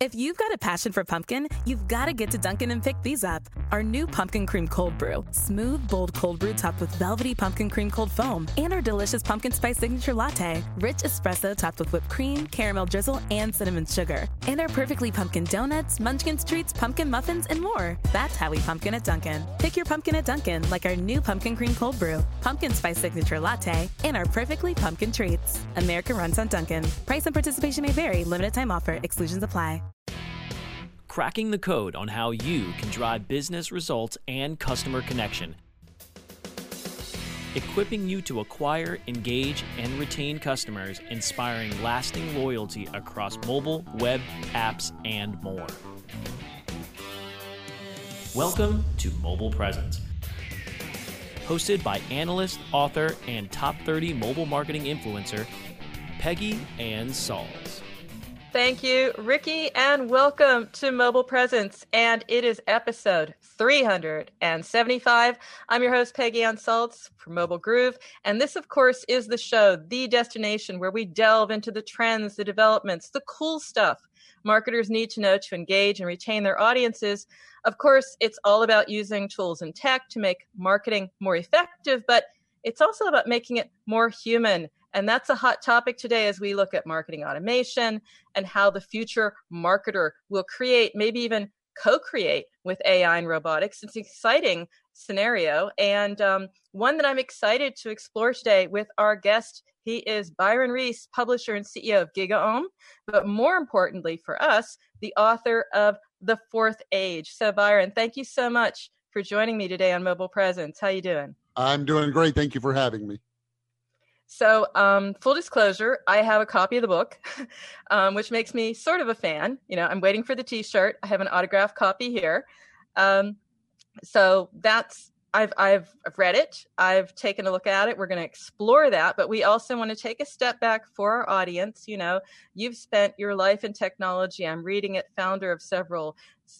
If you've got a passion for pumpkin, you've got to get to Dunkin' and pick these up. Our new pumpkin cream cold brew, smooth, bold cold brew topped with velvety pumpkin cream cold foam, and our delicious pumpkin spice signature latte, rich espresso topped with whipped cream, caramel drizzle, and cinnamon sugar, and our perfectly pumpkin donuts, munchkins treats, pumpkin muffins, and more. That's how we pumpkin at Dunkin'. Pick your pumpkin at Dunkin', like our new pumpkin cream cold brew, pumpkin spice signature latte, and our perfectly pumpkin treats. America runs on Dunkin'. Price and participation may vary. Limited time offer. Exclusions apply cracking the code on how you can drive business results and customer connection, equipping you to acquire, engage, and retain customers, inspiring lasting loyalty across mobile, web, apps, and more. Welcome to Mobile Presence. Hosted by analyst, author, and top 30 mobile marketing influencer, Peggy Anne Salz. Thank you, Ricky, and welcome to Mobile Presence. And it is episode 375. I'm your host, Peggy Anne Salz for Mobile Groove. And this, of course, is the show, the destination where we delve into the trends, the developments, the cool stuff marketers need to know to engage and retain their audiences. Of course, it's all about using tools and tech to make marketing more effective, but it's also about making it more human and that's a hot topic today as we look at marketing automation and how the future marketer will create, maybe even co create with AI and robotics. It's an exciting scenario and um, one that I'm excited to explore today with our guest. He is Byron Reese, publisher and CEO of GigaOM, but more importantly for us, the author of The Fourth Age. So, Byron, thank you so much for joining me today on Mobile Presence. How you doing? I'm doing great. Thank you for having me. So, um, full disclosure, I have a copy of the book, um, which makes me sort of a fan. You know, I'm waiting for the T-shirt. I have an autographed copy here. Um, so that's I've I've read it. I've taken a look at it. We're going to explore that, but we also want to take a step back for our audience. You know, you've spent your life in technology. I'm reading it. Founder of several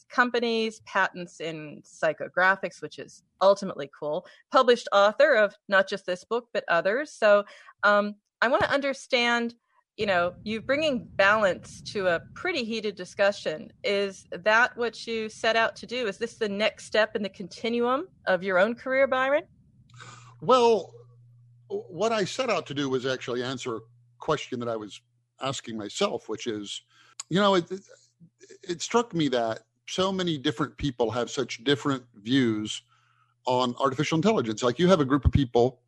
companies, patents in psychographics, which is ultimately cool, published author of not just this book, but others. So um, I want to understand you know you bringing balance to a pretty heated discussion is that what you set out to do is this the next step in the continuum of your own career byron well what i set out to do was actually answer a question that i was asking myself which is you know it, it struck me that so many different people have such different views on artificial intelligence. Like you have a group of people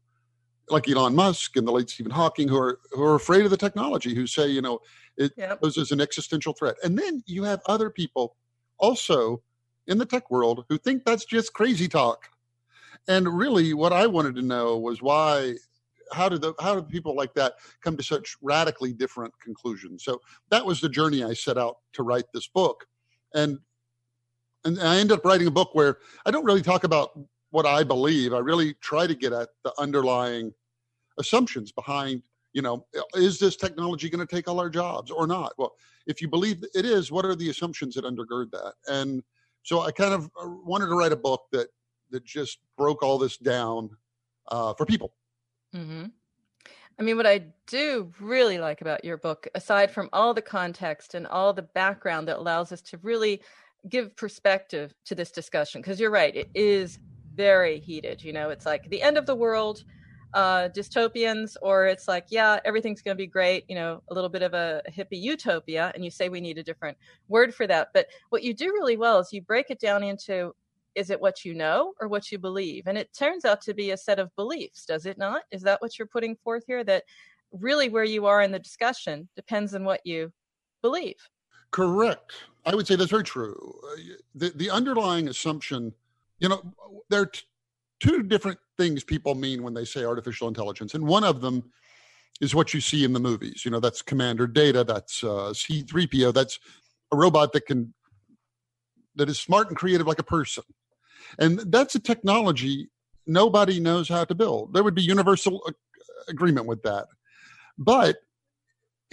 like Elon Musk and the late Stephen Hawking who are who are afraid of the technology, who say, you know, it yep. poses an existential threat. And then you have other people also in the tech world who think that's just crazy talk. And really what I wanted to know was why how did the how did people like that come to such radically different conclusions? So that was the journey I set out to write this book. And and I ended up writing a book where I don't really talk about what I believe. I really try to get at the underlying assumptions behind, you know, is this technology going to take all our jobs or not? Well, if you believe it is, what are the assumptions that undergird that? And so I kind of uh, wanted to write a book that that just broke all this down uh, for people. Mm-hmm. I mean, what I do really like about your book, aside from all the context and all the background that allows us to really give perspective to this discussion, because you're right, it is very heated. You know, it's like the end of the world, uh, dystopians, or it's like, yeah, everything's going to be great, you know, a little bit of a, hippie utopia. And you say we need a different word for that. But what you do really well is you break it down into is it what you know or what you believe? And it turns out to be a set of beliefs, does it not? Is that what you're putting forth here? That really where you are in the discussion depends on what you believe. Correct. I would say that's very true. Uh, the, the underlying assumption, you know, there are t- two different things people mean when they say artificial intelligence. And one of them is what you see in the movies. You know, that's Commander Data, that's uh, C3PO, that's a robot that can, that is smart and creative like a person. And that's a technology nobody knows how to build. There would be universal agreement with that. But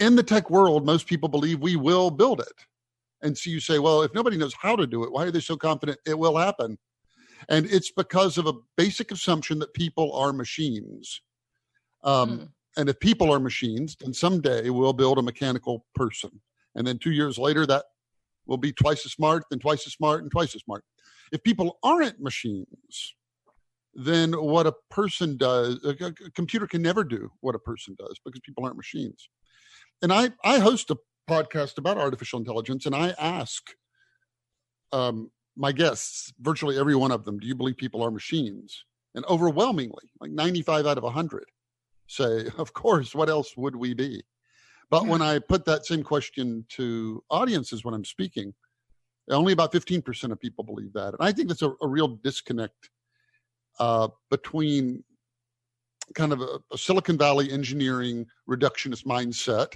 in the tech world, most people believe we will build it. And so you say, well, if nobody knows how to do it, why are they so confident it will happen? And it's because of a basic assumption that people are machines. Um, mm. And if people are machines, then someday we'll build a mechanical person. And then two years later, that will be twice as smart, then twice as smart, and twice as smart. If people aren't machines, then what a person does, a, a computer can never do what a person does because people aren't machines. And I, I host a podcast about artificial intelligence, and I ask um, my guests, virtually every one of them, do you believe people are machines? And overwhelmingly, like 95 out of 100, say, of course, what else would we be? But when I put that same question to audiences when I'm speaking, only about 15% of people believe that. And I think that's a, a real disconnect uh, between kind of a, a, Silicon Valley engineering reductionist mindset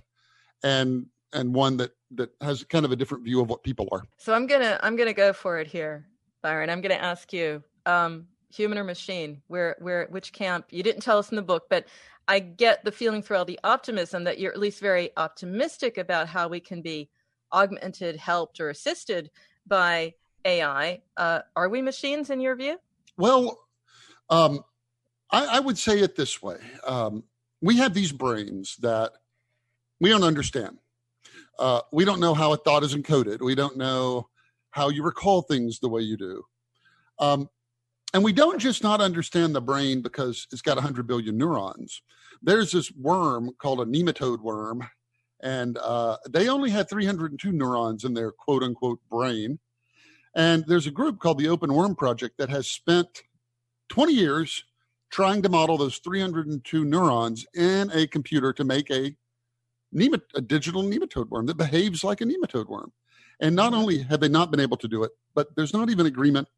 and and one that that has kind of a different view of what people are. So I'm gonna I'm gonna go for it here, Byron. I'm gonna ask you, um, human or machine? Where where which camp? You didn't tell us in the book, but I get the feeling through all the optimism that you're at least very optimistic about how we can be augmented, helped, or assisted by AI. Uh, are we machines in your view? Well, um, I, I, would say it this way: um, we have these brains that we don't understand. Uh, we don't know how a thought is encoded. We don't know how you recall things the way you do. Um, and we don't just not understand the brain because it's got 100 billion neurons. There's this worm called a nematode worm and uh, they only had 302 neurons in their quote unquote brain. And there's a group called the OpenWorm Project that has spent 20 years trying to model those 302 neurons in a computer to make a, nemat- a digital nematode worm that behaves like a nematode worm. And not mm-hmm. only have they not been able to do it, but there's not even agreement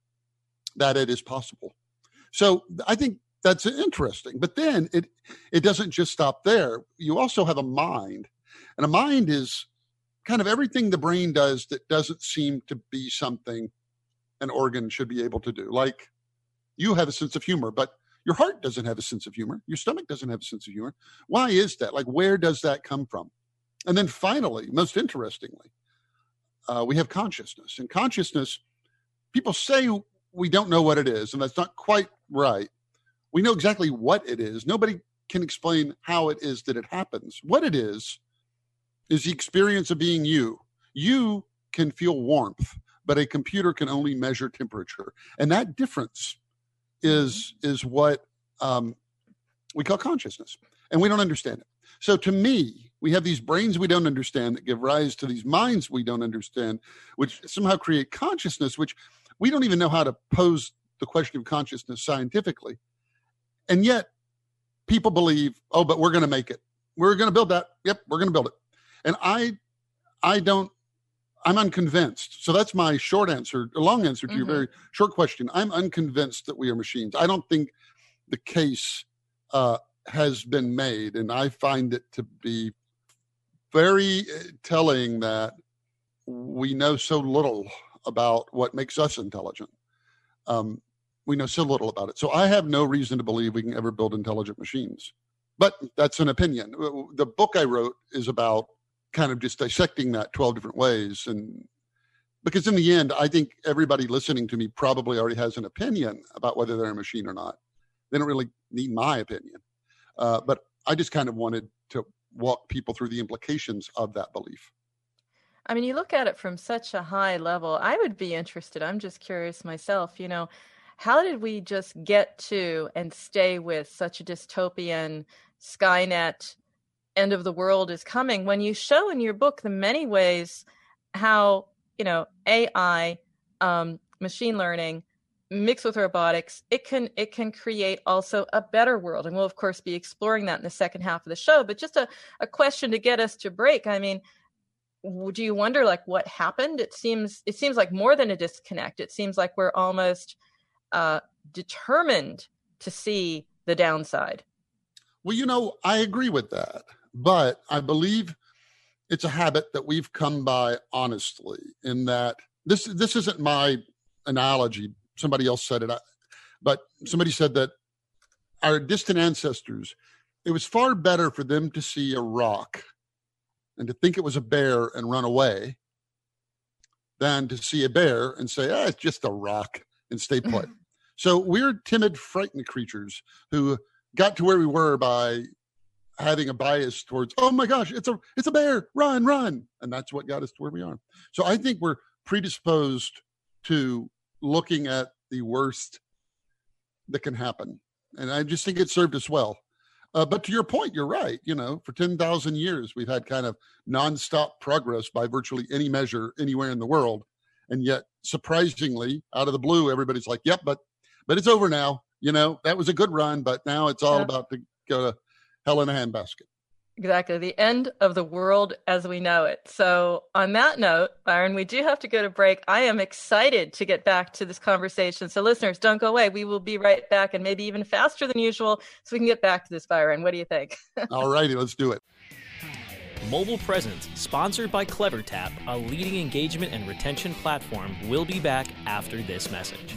that it is possible. So I think that's interesting. But then it it doesn't just stop there. You also have a mind and a mind is kind of everything the brain does that doesn't seem to be something an organ should be able to do. Like you have a sense of humor, but your heart doesn't have a sense of humor. Your stomach doesn't have a sense of humor. Why is that? Like, where does that come from? And then finally, most interestingly, uh, we have consciousness. And consciousness, people say we don't know what it is, and that's not quite right. We know exactly what it is. Nobody can explain how it is that it happens. What it is is the experience of being you. You can feel warmth, but a computer can only measure temperature, and that difference is is what um, we call consciousness, and we don't understand it. So, to me, we have these brains we don't understand that give rise to these minds we don't understand, which somehow create consciousness, which we don't even know how to pose the question of consciousness scientifically, and yet people believe, oh, but we're going to make it. We're going to build that. Yep, we're going to build it. And I, I don't, I'm unconvinced. So that's my short answer, a long answer to mm-hmm. your very short question. I'm unconvinced that we are machines. I don't think the case uh, has been made. And I find it to be very uh, telling that we know so little about what makes us intelligent. Um, we know so little about it. So I have no reason to believe we can ever build intelligent machines. But that's an opinion. The book I wrote is about kind of just dissecting that 12 different ways and because in the end i think everybody listening to me probably already has an opinion about whether they're a machine or not they don't really need my opinion uh, but I just kind of wanted to walk people through the implications of that belief. I mean, you look at it from such a high level. I would be interested. I'm just curious myself, you know, how did we just get to and stay with such a dystopian Skynet end of the world is coming when you show in your book the many ways how, you know, AI, um, machine learning mixed with robotics, it can it can create also a better world. And we'll of course be exploring that in the second half of the show. But just a, a question to get us to break. I mean, do you wonder like what happened? It seems it seems like more than a disconnect. It seems like we're almost uh, determined to see the downside. Well, you know, I agree with that, but I believe it's a habit that we've come by honestly. In that this this isn't my analogy somebody else said it, but somebody said that our distant ancestors, it was far better for them to see a rock and to think it was a bear and run away than to see a bear and say, ah, it's just a rock and stay put. so we're timid, frightened creatures who got to where we were by having a bias towards, oh my gosh, it's a it's a bear, run, run. And that's what got us to where we are. So I think we're predisposed to looking at the worst that can happen. And I just think it served us well. Uh, but to your point, you're right. You know, for 10,000 years, we've had kind of nonstop progress by virtually any measure anywhere in the world. And yet, surprisingly, out of the blue, everybody's like, yep, but but it's over now. You know, that was a good run, but now it's all yeah. about to go to hell in a handbasket. Exactly. The end of the world as we know it. So, on that note, Byron, we do have to go to break. I am excited to get back to this conversation. So, listeners, don't go away. We will be right back and maybe even faster than usual so we can get back to this, Byron. What do you think? All righty, let's do it. Mobile Presence, sponsored by CleverTap, a leading engagement and retention platform, will be back after this message.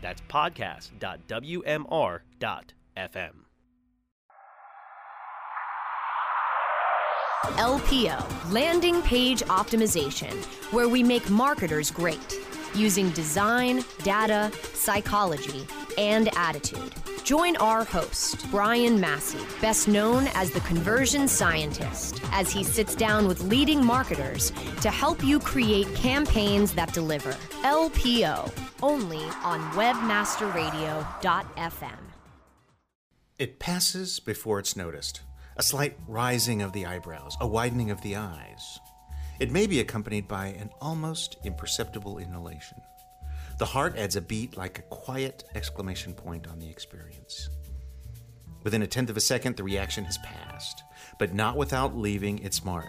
That's podcast.wmr.fm. LPO, Landing Page Optimization, where we make marketers great using design, data, psychology, and attitude. Join our host, Brian Massey, best known as the conversion scientist, as he sits down with leading marketers to help you create campaigns that deliver. LPO, only on webmasterradio.fm. It passes before it's noticed. A slight rising of the eyebrows, a widening of the eyes. It may be accompanied by an almost imperceptible inhalation. The heart adds a beat like a quiet exclamation point on the experience. Within a tenth of a second, the reaction has passed, but not without leaving its mark.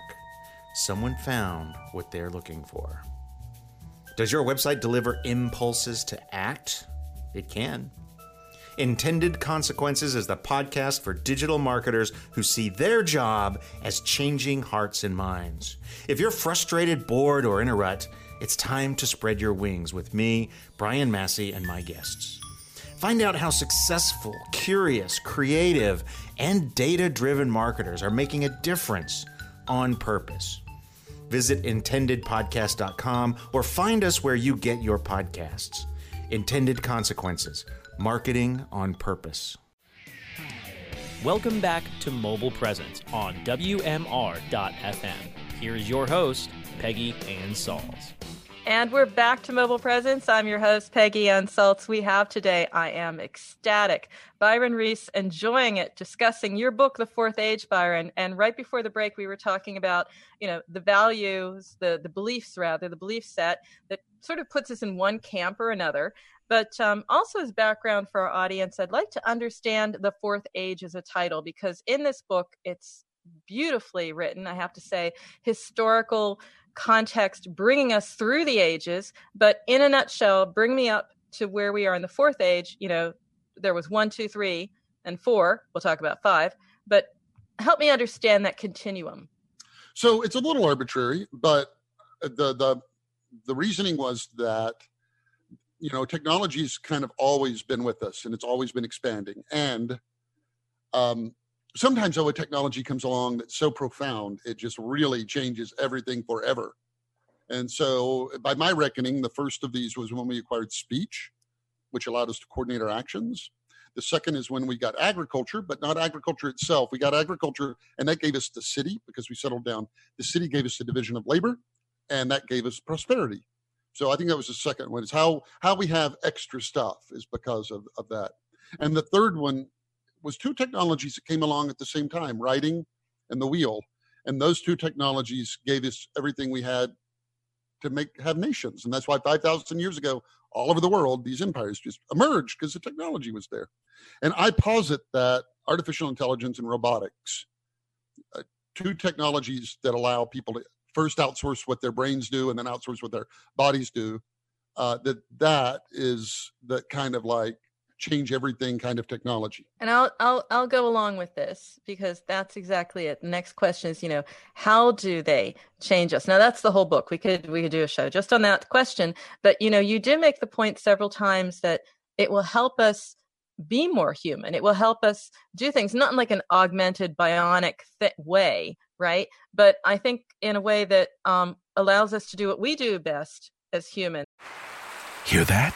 Someone found what they're looking for. Does your website deliver impulses to act? It can. Intended Consequences is the podcast for digital marketers who see their job as changing hearts and minds. If you're frustrated, bored, or in a rut, it's time to spread your wings with me, Brian Massey, and my guests. Find out how successful, curious, creative, and data driven marketers are making a difference on purpose. Visit intendedpodcast.com or find us where you get your podcasts. Intended Consequences Marketing on Purpose. Welcome back to Mobile Presence on WMR.FM. Here is your host, Peggy Anne Salz. And we're back to Mobile Presence. I'm your host, Peggy Anne Salz. We have today, I am ecstatic, Byron Reese, enjoying it, discussing your book, The Fourth Age, Byron. And right before the break, we were talking about, you know, the values, the, the beliefs, rather, the belief set that sort of puts us in one camp or another. But um, also, as background for our audience, I'd like to understand The Fourth Age as a title because in this book, it's beautifully written, I have to say, historical context bringing us through the ages. But in a nutshell, bring me up to where we are in the fourth age. You know, there was one, two, three, and four. We'll talk about five. But help me understand that continuum. So it's a little arbitrary, but the the the reasoning was that you know technology's kind of always been with us and it's always been expanding and um, sometimes though a technology comes along that's so profound it just really changes everything forever. And so by my reckoning the first of these was when we acquired speech which allowed us to coordinate our actions. The second is when we got agriculture but not agriculture itself. We got agriculture and that gave us the city because we settled down. The city gave us the division of labor and that gave us prosperity. So i think that was the second one is how how we have extra stuff is because of, of that. And the third one was two technologies that came along at the same time writing and the wheel. And those two technologies gave us everything we had to make have nations. And that's why 5000 years ago all over the world these empires just emerged because the technology was there. And i posit that artificial intelligence and robotics uh, two technologies that allow people to first outsource what their brains do and then outsource what their bodies do uh, that that is the kind of like change everything kind of technology. And I'll I'll I'll go along with this because that's exactly it. The next question is, you know, how do they change us? Now that's the whole book. We could we could do a show just on that question, but you know, you did make the point several times that it will help us be more human. It will help us do things not in like an augmented bionic th- way, right? But I think in a way that um, allows us to do what we do best as humans. Hear that?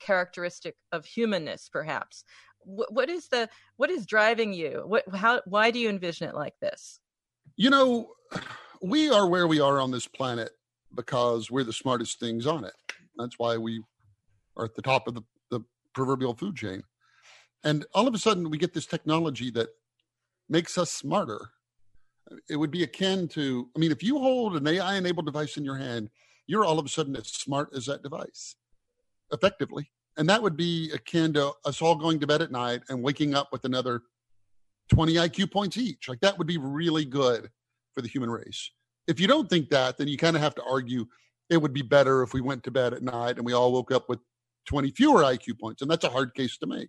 characteristic of humanness perhaps. What, is the what is driving you? What how why do you envision it like this? You know we are where we are on this planet because we're the smartest things on it. That's why we are at the top of the, the proverbial food chain. And all of a sudden we get this technology that makes us smarter. It would be akin to i mean if you hold an ai enabled device in your hand you're all of a sudden as smart as that device effectively. And that would be akin to us all going to bed at night and waking up with another 20 IQ points each. Like that would be really good for the human race. If you don't think that, then you kind of have to argue it would be better if we went to bed at night and we all woke up with 20 fewer IQ points. And that's a hard case to make.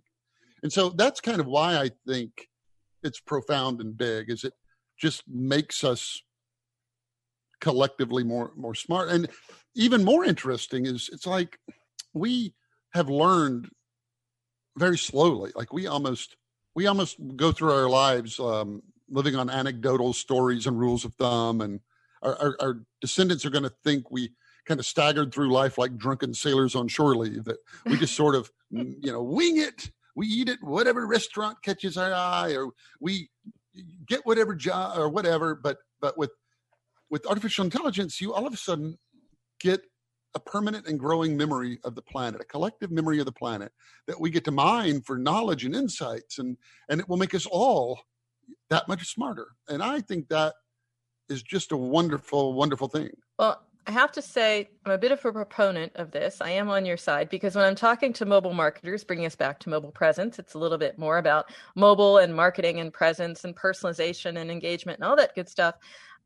And so that's kind of why I think it's profound and big is it just makes us collectively more more smart and even more interesting is it's like we have learned very slowly. Like we almost we almost go through our lives um, living on anecdotal stories and rules of thumb, and our, our, our descendants are going to think we kind of staggered through life like drunken sailors on shore leave. That we just sort of you know wing it. We eat it whatever restaurant catches our eye, or we get whatever job or whatever. But but with with artificial intelligence, you all of a sudden get a permanent and growing memory of the planet, a collective memory of the planet that we get to mine for knowledge and insights, and and it will make us all that much smarter. And I think that is just a wonderful, wonderful thing. Well, I have to say, I'm a bit of a proponent of this. I am on your side because when I'm talking to mobile marketers, bringing us back to mobile presence, it's a little bit more about mobile and marketing and presence and personalization and engagement and all that good stuff.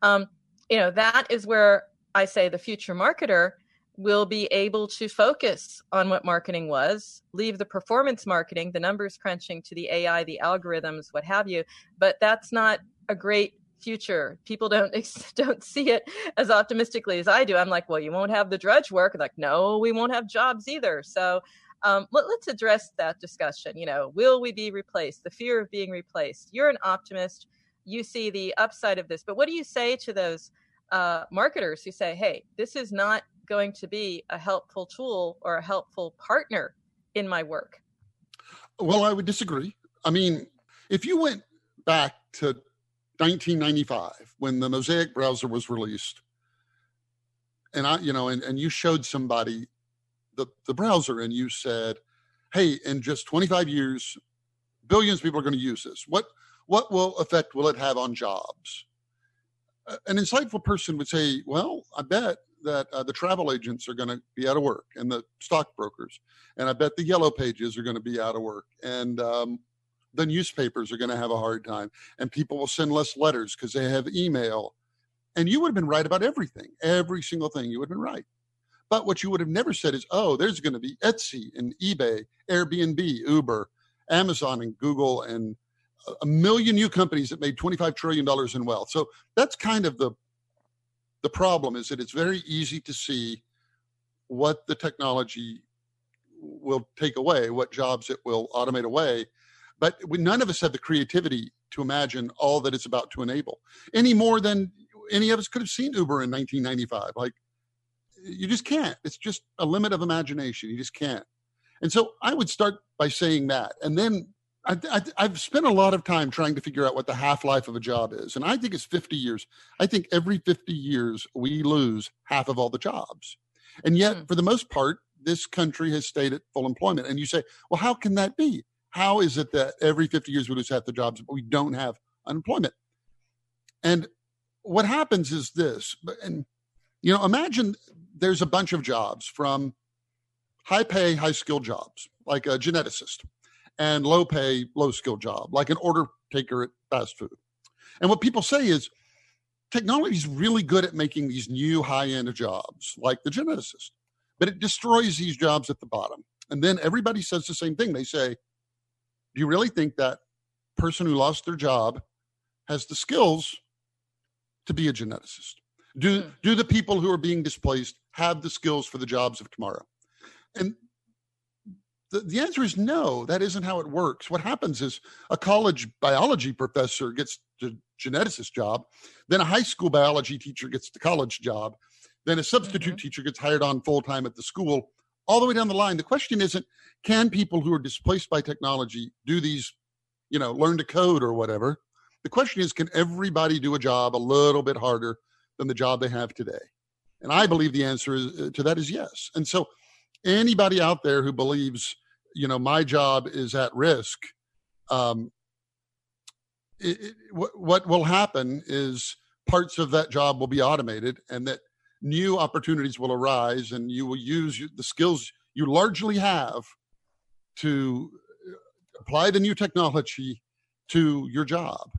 Um, you know, that is where I say the future marketer will be able to focus on what marketing was, leave the performance marketing, the numbers crunching to the AI, the algorithms, what have you. But that's not a great future. People don't don't see it as optimistically as I do. I'm like, well, you won't have the drudge work. Like, no, we won't have jobs either. So um, let, us address that discussion. You know, will we be replaced? The fear of being replaced. You're an optimist. You see the upside of this, but what do you say to those uh, marketers who say, "Hey, this is not going to be a helpful tool or a helpful partner in my work"? Well, I would disagree. I mean, if you went back to 1995 when the Mosaic browser was released, and I, you know, and, and you showed somebody the, the browser and you said, hey, in just 25 years, billions of people are going to use this. What what will effect will it have on jobs? An insightful person would say, well, I bet that uh, the travel agents are going to be out of work and the stockbrokers, and I bet the yellow pages are going to be out of work, and um, the newspapers are going to have a hard time, and people will send less letters because they have email. And you would have been right about everything, every single thing. You would have been right. But what you would have never said is, oh, there's going to be Etsy and eBay, Airbnb, Uber, Amazon, and Google, and a million new companies that made $25 trillion in wealth. So that's kind of the the problem is that it's very easy to see what the technology will take away, what jobs it will automate away. But we, none of us have the creativity to imagine all that it's about to enable any more than any of us could have seen Uber in 1995. Like you just can't. It's just a limit of imagination. You just can't. And so I would start by saying that. And then I, have spent a lot of time trying to figure out what the half life of a job is. And I think it's 50 years. I think every 50 years we lose half of all the jobs. And yet, mm. for the most part, this country has stayed at full employment. And you say, well, how can that be? How is it that every 50 years we lose half the jobs, but we don't have unemployment? And what happens is this, and you know, imagine there's a bunch of jobs from high pay, high skill jobs, like a geneticist, and low pay, low skill job, like an order taker at fast food. And what people say is technology is really good at making these new high end jobs, like the geneticist, but it destroys these jobs at the bottom. And then everybody says the same thing. They say, Do you really think that person who lost their job has the skills to be a geneticist? Do, hmm. do the people who are being displaced have the skills for the jobs of tomorrow? And the, the answer is no, that isn't how it works. What happens is a college biology professor gets the geneticist job, then a high school biology teacher gets the college job, then a substitute mm-hmm. teacher gets hired on full time at the school, all the way down the line. The question isn't can people who are displaced by technology do these, you know, learn to code or whatever? The question is can everybody do a job a little bit harder than the job they have today? And I believe the answer is, uh, to that is yes. And so, anybody out there who believes, you know, my job is at risk, um, it, it, what, what will happen is parts of that job will be automated, and that new opportunities will arise, and you will use the skills you largely have to uh, apply the new technology to your job.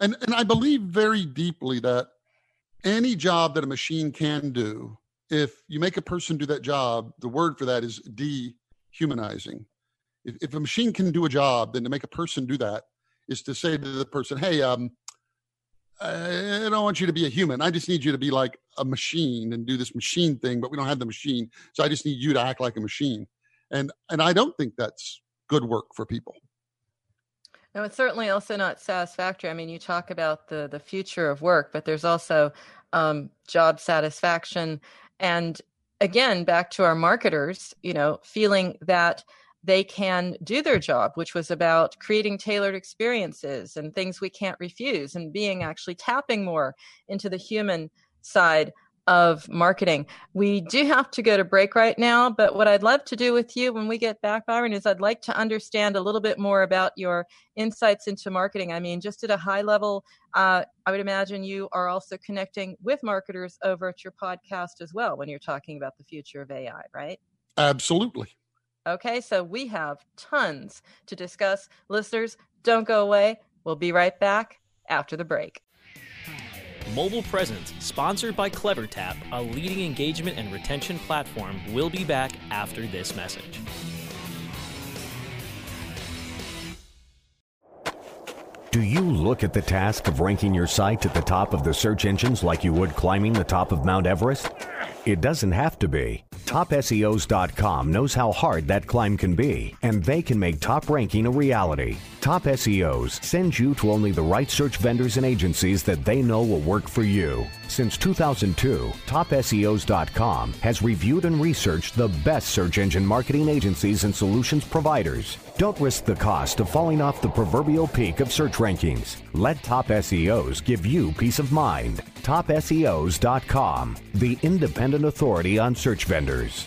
And and I believe very deeply that any job that a machine can do, if you make a person do that job, the word for that is dehumanizing. If, if a machine can do a job, then to make a person do that is to say to the person, hey, um, I don't want you to be a human. I just need you to be like a machine and do this machine thing, but we don't have the machine. So I just need you to act like a machine. And and I don't think that's good work for people. No, it's certainly also not satisfactory. I mean, you talk about the the future of work, but there's also um, job satisfaction, and again, back to our marketers, you know, feeling that they can do their job, which was about creating tailored experiences and things we can't refuse, and being actually tapping more into the human side of marketing. We do have to go to break right now, but what I'd love to do with you when we get back, Byron, is I'd like to understand a little bit more about your insights into marketing. I mean, just at a high level, uh, I would imagine you are also connecting with marketers over at your podcast as well when you're talking about the future of AI, right? Absolutely. Okay, so we have tons to discuss. Listeners, don't go away. We'll be right back after the break. Mobile Presence, sponsored by CleverTap, a leading engagement and retention platform, will be back after this message. Do you look at the task of ranking your site at the top of the search engines like you would climbing the top of Mount Everest? It doesn't have to be. TopSEOs.com knows how hard that climb can be, and they can make top ranking a reality. Top SEOs sends you to only the right search vendors and agencies that they know will work for you. Since 2002, TopSEOs.com has reviewed and researched the best search engine marketing agencies and solutions providers. Don't risk the cost of falling off the proverbial peak of search rankings. Let Top SEOs give you peace of mind. TopSEOs.com, the independent authority on search vendors.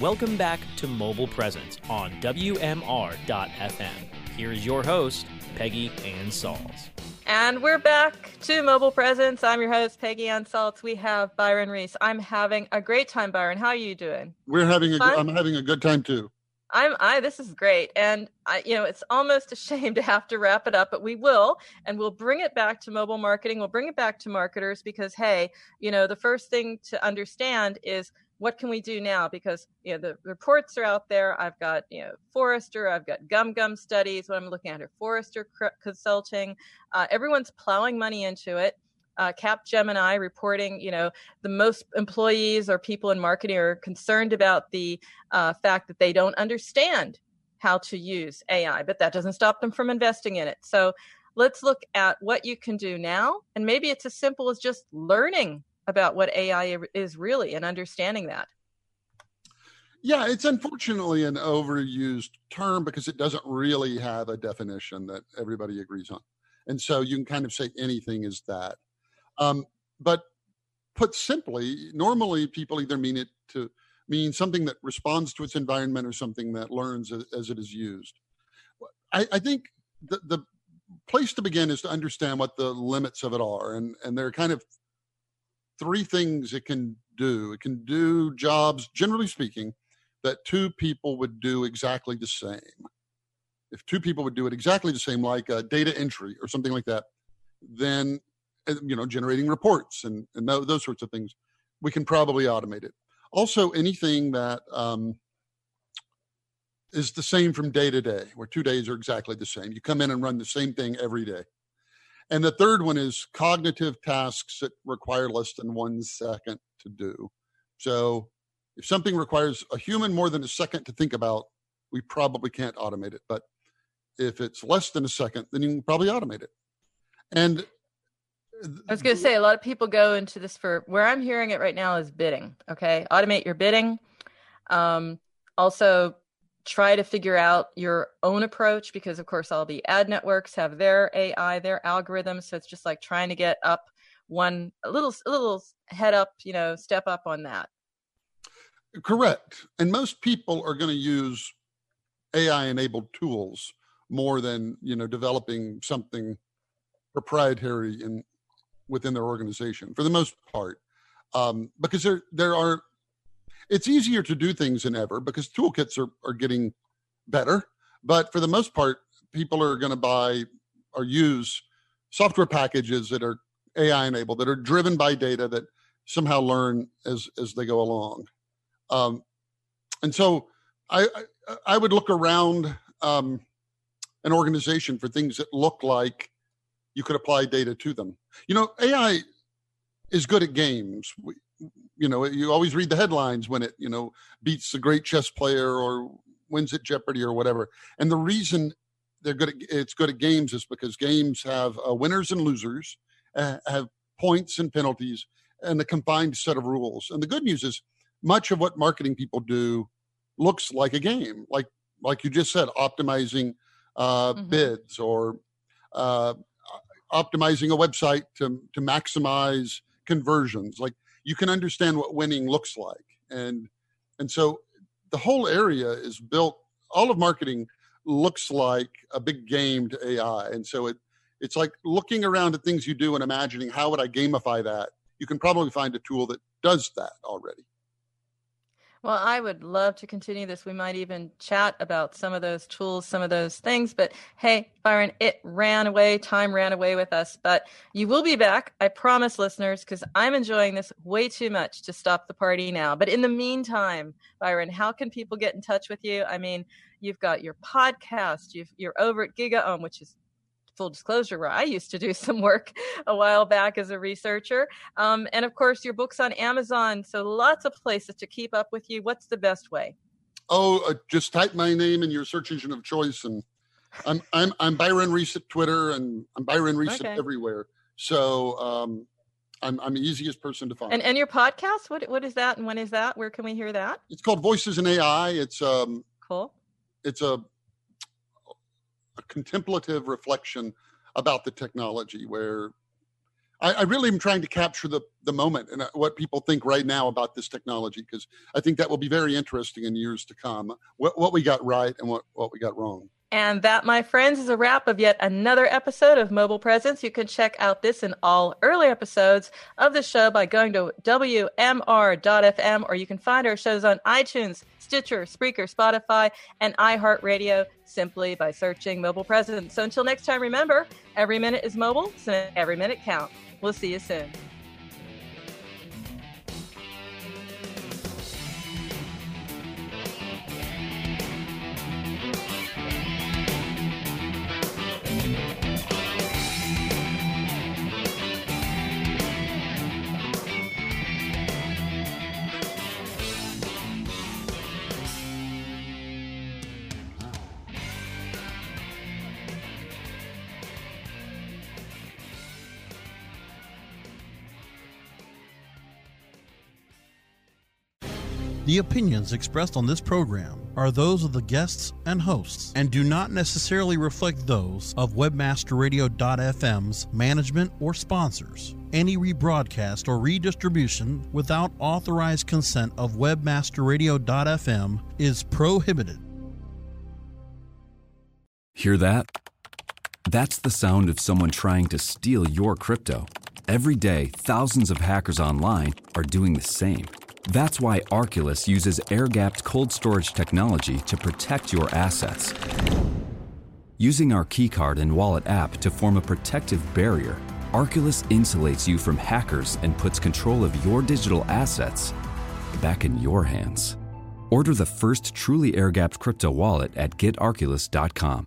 Welcome back to Mobile Presence on WMR.FM. Here is your host, Peggy Anne Salz. And we're back to Mobile Presence. I'm your host, Peggy Anne Salz. We have Byron Reese. I'm having a great time, Byron. How are you doing? We're having a. Fun? I'm having a good time too. I'm I this is great. And I you know, it's almost a shame to have to wrap it up, but we will and we'll bring it back to mobile marketing. We'll bring it back to marketers because hey, you know, the first thing to understand is what can we do now? Because you know the reports are out there. I've got you know Forrester, I've got GumGum studies. What I'm looking at here, Forrester Consulting. Uh, everyone's plowing money into it. Uh, Capgemini reporting, you know, the most employees or people in marketing are concerned about the uh, fact that they don't understand how to use AI, but that doesn't stop them from investing in it. So let's look at what you can do now, and maybe it's as simple as just learning about what AI is really and understanding that. Yeah, it's unfortunately an overused term because it doesn't really have a definition that everybody agrees on. And so you can kind of say anything is that. Um, but put simply, normally people either mean it to mean something that responds to its environment or something that learns as, it is used. I, I think the, the place to begin is to understand what the limits of it are. And, and there are kind of three things it can do. It can do jobs, generally speaking, that two people would do exactly the same. If two people would do it exactly the same, like data entry or something like that, then you know generating reports and, and those sorts of things, we can probably automate it. Also, anything that um, is the same from day to day, where two days are exactly the same. You come in and run the same thing every day. And the third one is cognitive tasks that require less than one second to do. So if something requires a human more than a second to think about, we probably can't automate it. But if it's less than a second, then you can probably automate it. And I was going to say a lot of people go into this for where I'm hearing it right now is bidding. Okay, automate your bidding. Um, also, try to figure out your own approach because of course all the ad networks have their ai their algorithms. So it's just like trying to get up one a little a little head up you know step up on that. Correct. And most people are going to use ai enabled tools more than you know developing something proprietary in within their organization for the most part. Um, because there there are it's easier to do things than ever because toolkits are, are getting better. But for the most part, people are going to buy or use software packages that are AI enabled, that are driven by data that somehow learn as as they go along. Um, and so I, I, I would look around um, an organization for things that look like you could apply data to them. You know, AI is good at games. We, you know, you always read the headlines when it, you know, beats a great chess player or wins at Jeopardy or whatever. And the reason they're good at it's good at games is because games have uh, winners and losers, uh, have points and penalties, and a combined set of rules. And the good news is, much of what marketing people do looks like a game, like like you just said, optimizing uh, mm-hmm. bids or uh, optimizing a website to to maximize conversions. Like you can understand what winning looks like, and and so the whole area is built. All of marketing looks like a big game to AI, and so it it's like looking around at things you do and imagining how would I gamify that. You can probably find a tool that does that already. Well, I would love to continue this. We might even chat about some of those tools, some of those things. But hey, Byron, it ran away. Time ran away with us. But you will be back. I promise, listeners, because I'm enjoying this way too much to stop the party now. But in the meantime, Byron, how can people get in touch with you? I mean, you've got your podcast, you've, you're over at GigaOM, which is full disclosure, where I used to do some work a while back as a researcher. Um, and of course, your books on Amazon. So lots of places to keep up with you. What's the best way? Oh, uh, just type my name in your search engine of choice, and I'm I'm I'm Byron Reese at Twitter, and I'm Byron Reese okay. everywhere. So um, I'm I'm the easiest person to find. And and your podcast, what what is that, and when is that? Where can we hear that? It's called Voices in AI. It's um cool. It's a a contemplative reflection about the technology where I, I, really am trying to capture the, the moment and uh, what people think right now about this technology because I think that will be very interesting in years to come. What, what we got right and what, what we got wrong. And that, my friends, is a wrap of yet another episode of Mobile Presence. You can check out this and all early episodes of the show by going to WMR.FM, or you can find our shows on iTunes, Stitcher, Spreaker, Spotify, and iHeartRadio simply by searching Mobile Presence. So until next time, remember every minute is mobile, so every minute counts. We'll see you soon. The opinions expressed on this program are those of the guests and hosts and do not necessarily reflect those of webmasterradio.fm's management or sponsors. Any rebroadcast or redistribution without authorized consent of webmasterradio.fm is prohibited. Hear that? That's the sound of someone trying to steal your crypto. Every day, thousands of hackers online are doing the same. That's why Arculus uses air gapped cold storage technology to protect your assets. Using our keycard and wallet app to form a protective barrier, Arculus insulates you from hackers and puts control of your digital assets back in your hands. Order the first truly air gapped crypto wallet at getarculus.com.